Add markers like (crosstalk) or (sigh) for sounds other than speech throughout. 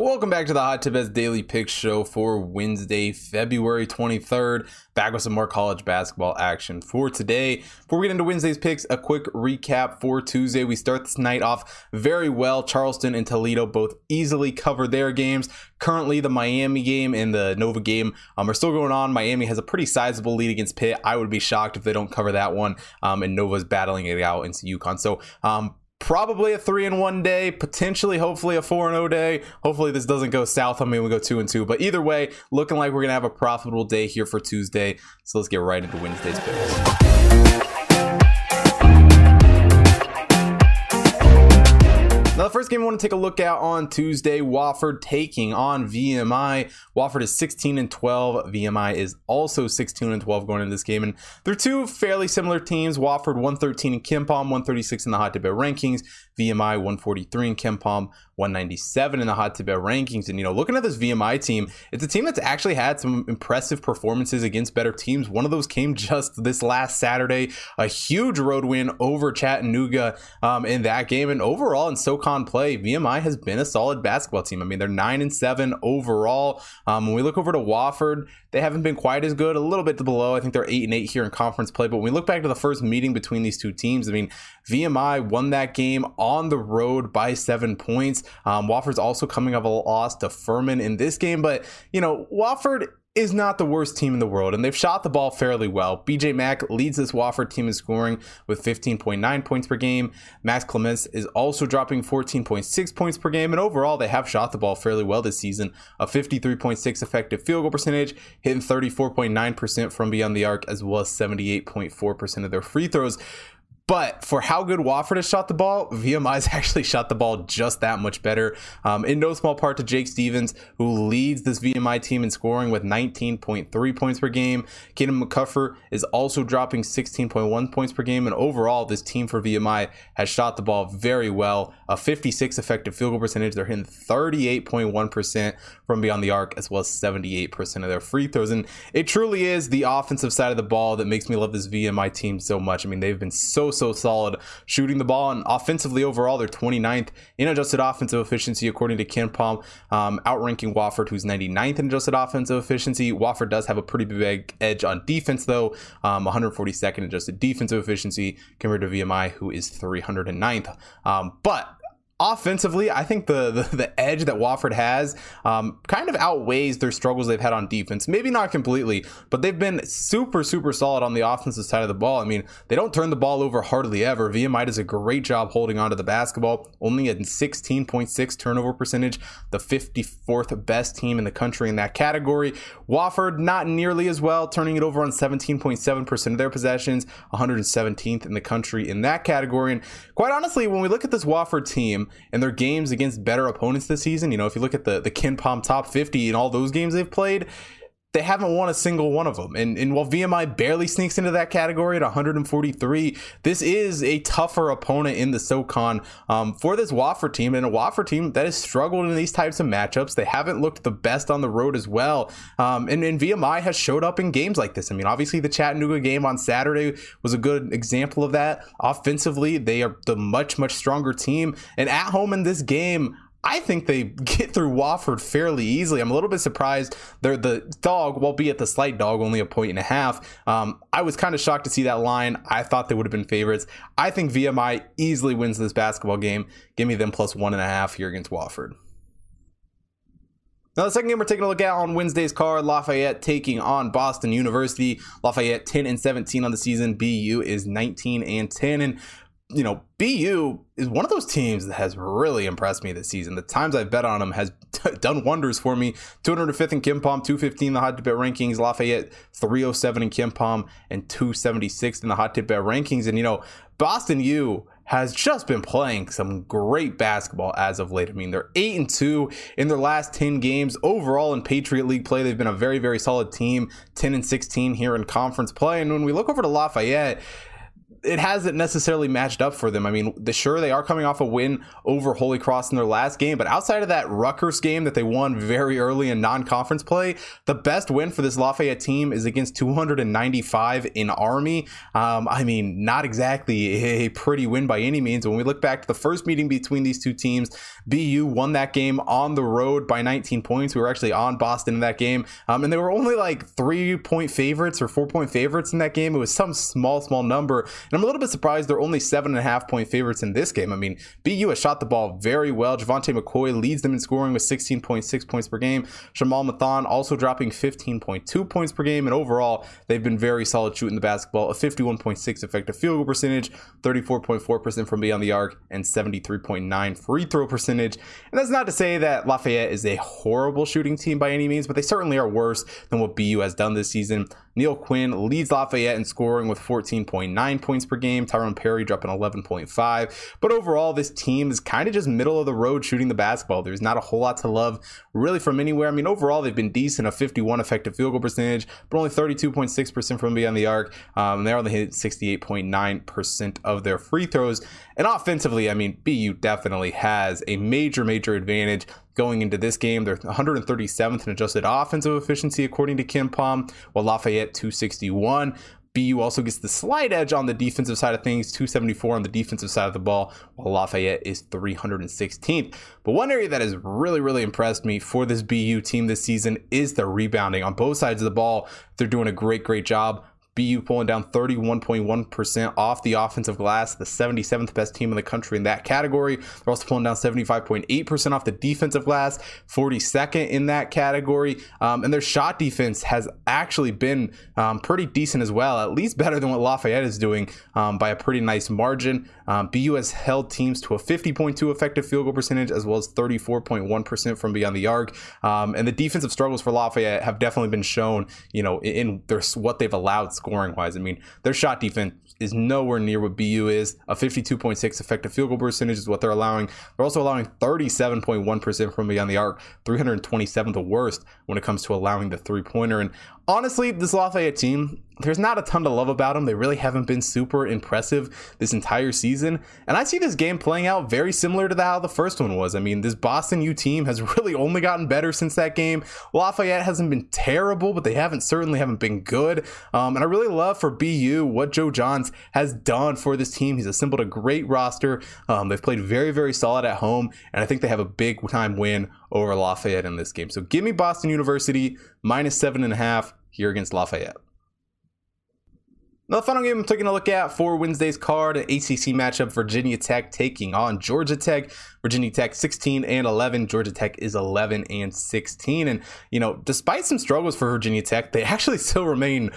Welcome back to the Hot Tip Bets Daily Pick Show for Wednesday, February 23rd. Back with some more college basketball action for today. Before we get into Wednesday's picks, a quick recap for Tuesday. We start this night off very well. Charleston and Toledo both easily covered their games. Currently, the Miami game and the Nova game um, are still going on. Miami has a pretty sizable lead against Pitt. I would be shocked if they don't cover that one. Um, and Nova's battling it out into UConn. So, um, probably a three and one day, potentially, hopefully a four and zero oh day. Hopefully this doesn't go south. I mean, we go two and two, but either way, looking like we're gonna have a profitable day here for Tuesday. So let's get right into Wednesday's picks. Now, the first game I want to take a look at on Tuesday, Wofford taking on VMI. Wofford is 16 and 12. VMI is also 16 and 12 going into this game. And they're two fairly similar teams. Wofford 113 in KenPom, 136 in the Hot Bet rankings. VMI 143 in KenPom, 197 in the Hot Tip Bet rankings. And, you know, looking at this VMI team, it's a team that's actually had some impressive performances against better teams. One of those came just this last Saturday, a huge road win over Chattanooga um, in that game. And overall, in SoCon play, VMI has been a solid basketball team. I mean, they're 9 and 7 overall. Um, when we look over to Wofford, they haven't been quite as good, a little bit below. I think they're 8 and 8 here in conference play. But when we look back to the first meeting between these two teams, I mean, VMI won that game on the road by seven points. Um, Wofford's also coming off a loss to Furman in this game, but you know, Wofford is not the worst team in the world, and they've shot the ball fairly well. BJ Mack leads this Wofford team in scoring with 15.9 points per game. Max Klesmit is also dropping 14.6 points per game, and overall, they have shot the ball fairly well this season. A 53.6 effective field goal percentage, hitting 34.9% from beyond the arc, as well as 78.4% of their free throws. But for how good Wofford has shot the ball, VMI's (laughs) actually shot the ball just that much better. Um, in no small part to Jake Stephens, who leads this VMI team in scoring with 19.3 points per game. Kaden McCuffer is also dropping 16.1 points per game. And overall, this team for VMI has shot the ball very well. A 56 effective field goal percentage. They're hitting 38.1% from beyond the arc, as well as 78% of their free throws. And it truly is the offensive side of the ball that makes me love this VMI team so much. I mean, they've been so so solid shooting the ball. And offensively, overall, they're 29th in adjusted offensive efficiency, according to KenPom, um, outranking Wofford, who's 99th in adjusted offensive efficiency. Wofford does have a pretty big edge on defense, though, um, 142nd adjusted defensive efficiency compared to VMI, who is 309th. Um, but offensively, I think the, the, the edge that Wofford has um, kind of outweighs their struggles they've had on defense. Maybe not completely, but they've been super super solid on the offensive side of the ball. I mean, they don't turn the ball over hardly ever. VMI does a great job holding onto the basketball. Only at 16.6 turnover percentage, the 54th best team in the country in that category. Wofford not nearly as well, turning it over on 17.7% of their possessions, 117th in the country in that category. And quite honestly, when we look at this Wofford team and their games against better opponents this season. You know, if you look at the the KenPom top 50 in all those games they've played, they haven't won a single one of them. And, and while VMI barely sneaks into that category at 143, this is a tougher opponent in the SoCon um, for this Wofford team. And a Wofford team that has struggled in these types of matchups. They haven't looked the best on the road as well. Um, and, and VMI has showed up in games like this. I mean, obviously, the Chattanooga game on Saturday was a good example of that. Offensively, they are the much, much stronger team. And at home in this game, I think they get through Wofford fairly easily. I'm a little bit surprised they're the dog, albeit the slight dog, only a point and a half. Um, I was kind of shocked to see that line. I thought they would have been favorites. I think VMI easily wins this basketball game. Give me them plus one and a half here against Wofford. Now, the second game we're taking a look at on Wednesday's card, Lafayette taking on Boston University. Lafayette 10 and 17 on the season. BU is 19 and 10. And you know, BU is one of those teams that has really impressed me this season. The times I've bet on them has t- (laughs) done wonders for me. 205th in KenPom, 215 in the hot tip bet rankings. Lafayette 307 in KenPom and 276 in the hot tip bet rankings. And you know, Boston U has just been playing some great basketball as of late. I mean, they're 8 and 2 in their last 10 games. Overall in Patriot League play, they've been a very very solid team. 10 and 16 here in conference play. And when we look over to Lafayette, it hasn't necessarily matched up for them. I mean, the, sure they are coming off a win over Holy Cross in their last game, but outside of that Rutgers game that they won very early in non-conference play, the best win for this Lafayette team is against 295 in Army. Um, I mean, not exactly a pretty win by any means. When we look back to the first meeting between these two teams, BU won that game on the road by 19 points. We were actually on Boston in that game, um, and they were only like three point favorites or four point favorites in that game. It was some small, small number. And I'm a little bit surprised they're only seven and a half point favorites in this game. I mean, BU has shot the ball very well. Javante McCoy leads them in scoring with 16.6 points per game. Sukhmail Mathon also dropping 15.2 points per game. And overall, they've been very solid shooting the basketball. A 51.6 effective field goal percentage, 34.4% from beyond the arc, and 73.9 free throw percentage. And that's not to say that Lafayette is a horrible shooting team by any means, but they certainly are worse than what BU has done this season. Neal Quinn leads Lafayette in scoring with 14.9 points per game. Tyrone Perry dropping 11.5. But overall, this team is kind of just middle of the road shooting the basketball. There's not a whole lot to love really from anywhere. I mean, overall, they've been decent, a 51 effective field goal percentage, but only 32.6% from beyond the arc. Um, they are only hit 68.9% of their free throws. And offensively, I mean, BU definitely has a major, major advantage going into this game. They're 137th in adjusted offensive efficiency, according to KenPom, while Lafayette 261. BU also gets the slight edge on the defensive side of things, 274 on the defensive side of the ball, while Lafayette is 316th. But one area that has really, really impressed me for this BU team this season is the rebounding. On both sides of the ball, they're doing a great, great job. BU pulling down 31.1% off the offensive glass, the 77th best team in the country in that category. They're also pulling down 75.8% off the defensive glass, 42nd in that category. Um, and their shot defense has actually been um, pretty decent as well, at least better than what Lafayette is doing um, by a pretty nice margin. Um, BU has held teams to a 50.2 effective field goal percentage as well as 34.1% from beyond the arc. Um, and the defensive struggles for Lafayette have definitely been shown, you know, in, their, what they've allowed scoring wise. I mean, their shot defense is nowhere near what BU is. A 52.6 effective field goal percentage is what they're allowing. They're also allowing 37.1% from beyond the arc, 327 the worst when it comes to allowing the three pointer. And honestly, this Lafayette team, there's not a ton to love about them. They really haven't been super impressive this entire season. And I see this game playing out very similar to how the first one was. I mean, this Boston U team has (laughs) really only gotten better since that game. Lafayette hasn't been terrible, but they haven't certainly haven't been good. Um, and I really love for BU what Joe Jones has done for this team. He's assembled a great roster. Um, they've played very, very solid at home. And I think they have a big time win over Lafayette in this game. So give me Boston University minus seven and a half here against Lafayette. Now, the final game I'm taking a look at for Wednesday's card, an ACC matchup, Virginia Tech taking on Georgia Tech. Virginia Tech 16 and 11. Georgia Tech is 11 and 16. And, you know, despite some struggles for Virginia Tech, they (laughs) actually still remain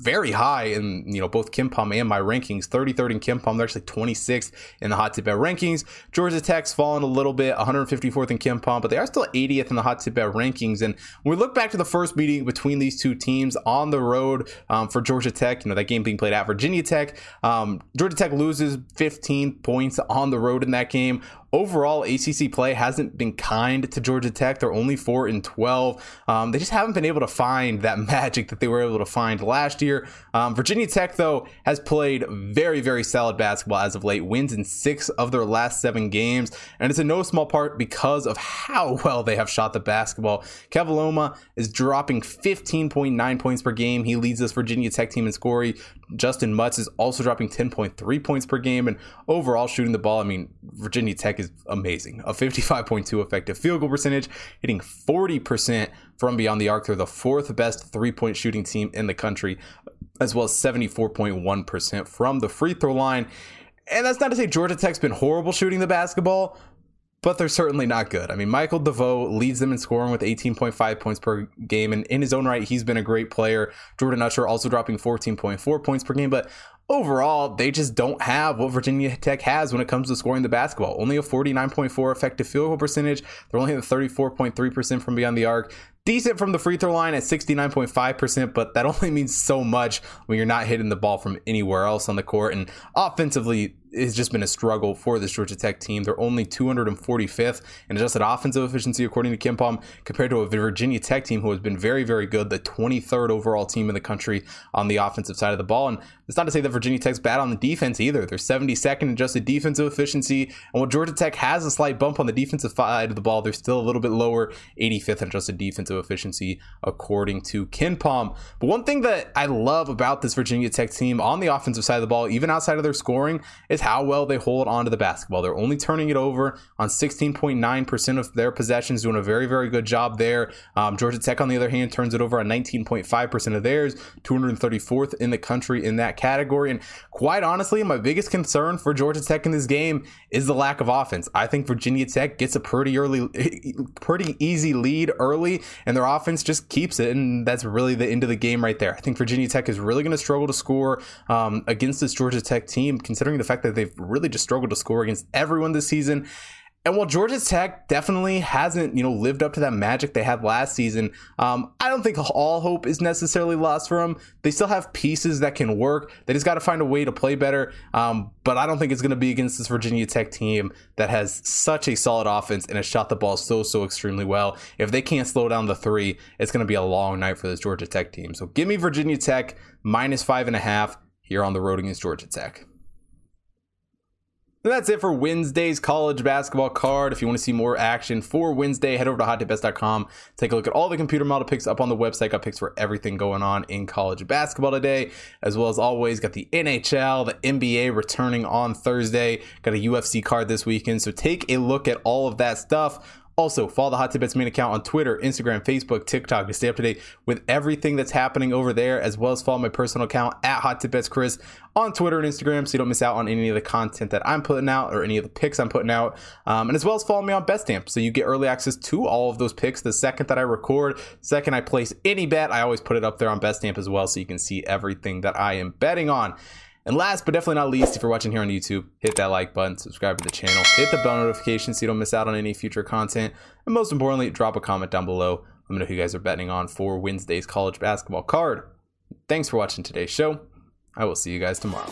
very high in, you know, both KenPom and my rankings. 33rd in KenPom. They're actually 26th in the hot tip bet rankings. Georgia Tech's fallen a little bit, 154th in KenPom, but they are still 80th in the hot tip bet rankings. And when we look back to the first meeting between these two teams on the road um, for Georgia Tech, you know, that game being played at Virginia Tech, um, Georgia Tech loses 15 points on the road in that game overall, ACC play hasn't been kind to Georgia Tech. They're only four and twelve. Um, they just haven't been able to find that (laughs) magic that they were able to find last year. Um, Virginia Tech, though, has played very, very solid basketball as of late. Wins in six of their last seven games, and it's in no small part because of how (laughs) well they have shot the basketball. Keve Aluma is dropping 15.9 points per game. He leads this Virginia Tech team in scoring. Justyn Mutts is also dropping 10.3 points per game, and overall shooting the ball. I mean, Virginia Tech is amazing. A 55.2 effective field goal percentage, hitting 40% from beyond the arc. They're the fourth best three point shooting team in the country, as well as 74.1% from the free throw line. And that's not to say Georgia Tech's been horrible shooting the basketball, but they're certainly not good. I mean, Michael DeVoe leads them in scoring with 18.5 points per game, and in his own right, he's been a great player. Jordan Usher also dropping 14.4 points per game, but overall, they just don't have what Virginia Tech has when it comes to scoring the basketball. Only a 49.4 effective field goal percentage. They're only at 34.3% from beyond the arc decent from the free throw line at 69.5%, but that (laughs) only means so much when you're not hitting the ball from anywhere else on the court. And offensively, it's just been a struggle for this Georgia Tech team. They're only 245th in adjusted offensive efficiency, according to KenPom, compared to a Virginia Tech team who has been very, very good, the 23rd overall team in the country on the offensive side of the ball. And It's not to say that Virginia Tech's bad on the defense either. They're 72nd in adjusted defensive efficiency. And while Georgia Tech has a slight bump on the defensive side of the ball, they're still a little bit lower, 85th in adjusted defensive efficiency, according to KenPom. But one thing that I love about this Virginia Tech team on the offensive side of the ball, even outside of their scoring, is how well they hold onto the basketball. They're only turning it over on 16.9% of their possessions, doing a very, very good job there. Um, Georgia Tech, on the other hand, turns it over on 19.5% of theirs, 234th in the country in that category. And quite honestly, my biggest concern for Georgia Tech in this game is the lack of offense. I think Virginia Tech gets a pretty early, (laughs) pretty easy lead early, and their offense just keeps it, and that's really the end of the game right there. I think Virginia Tech is really going to struggle to score um, against this Georgia Tech team, considering the fact that they've really just struggled to score against everyone this season. And while Georgia Tech definitely hasn't, you know, lived up to that magic they had last season, um, I don't think all hope is necessarily lost for them. They still have pieces that can work. They just got to find a way to play better. Um, but I don't think it's going to be against this Virginia Tech team that has such a solid offense and has shot the ball so, so extremely well. If they can't slow down the three, it's going to be a long night for this Georgia Tech team. So give me Virginia Tech minus five and a half here on the road against Georgia Tech. That's it for Wednesday's college basketball card. If you want to see more action for Wednesday, head over to hottipbets.com. Take a look at all the computer model picks up on the website. Got picks for everything going on in college basketball today, as well as always. Got the NHL, the NBA returning on Thursday. Got a UFC card this weekend. So take a look at all of that stuff also, follow the Hot Tip Bets main account on Twitter, Instagram, Facebook, TikTok to stay up to date with everything that's happening over there, as well as follow my personal account at Hot Tip Bets Chris on Twitter and Instagram so you don't miss out on any of the content that I'm putting out or any of the picks I'm putting out. Um, and as well as follow me on BetStamp so you get early access to all of those picks the second that I record. Second I place any bet, I always put it up there on BetStamp as well so you can see everything that I am betting on. And last but definitely not least, if you're watching here on YouTube, hit that like button, subscribe to the channel, hit the bell notification so you don't miss out on any future content. And most importantly, drop a comment down below. Let me know who you guys are betting on for Wednesday's college basketball card. Thanks for watching today's show. I will see you guys tomorrow.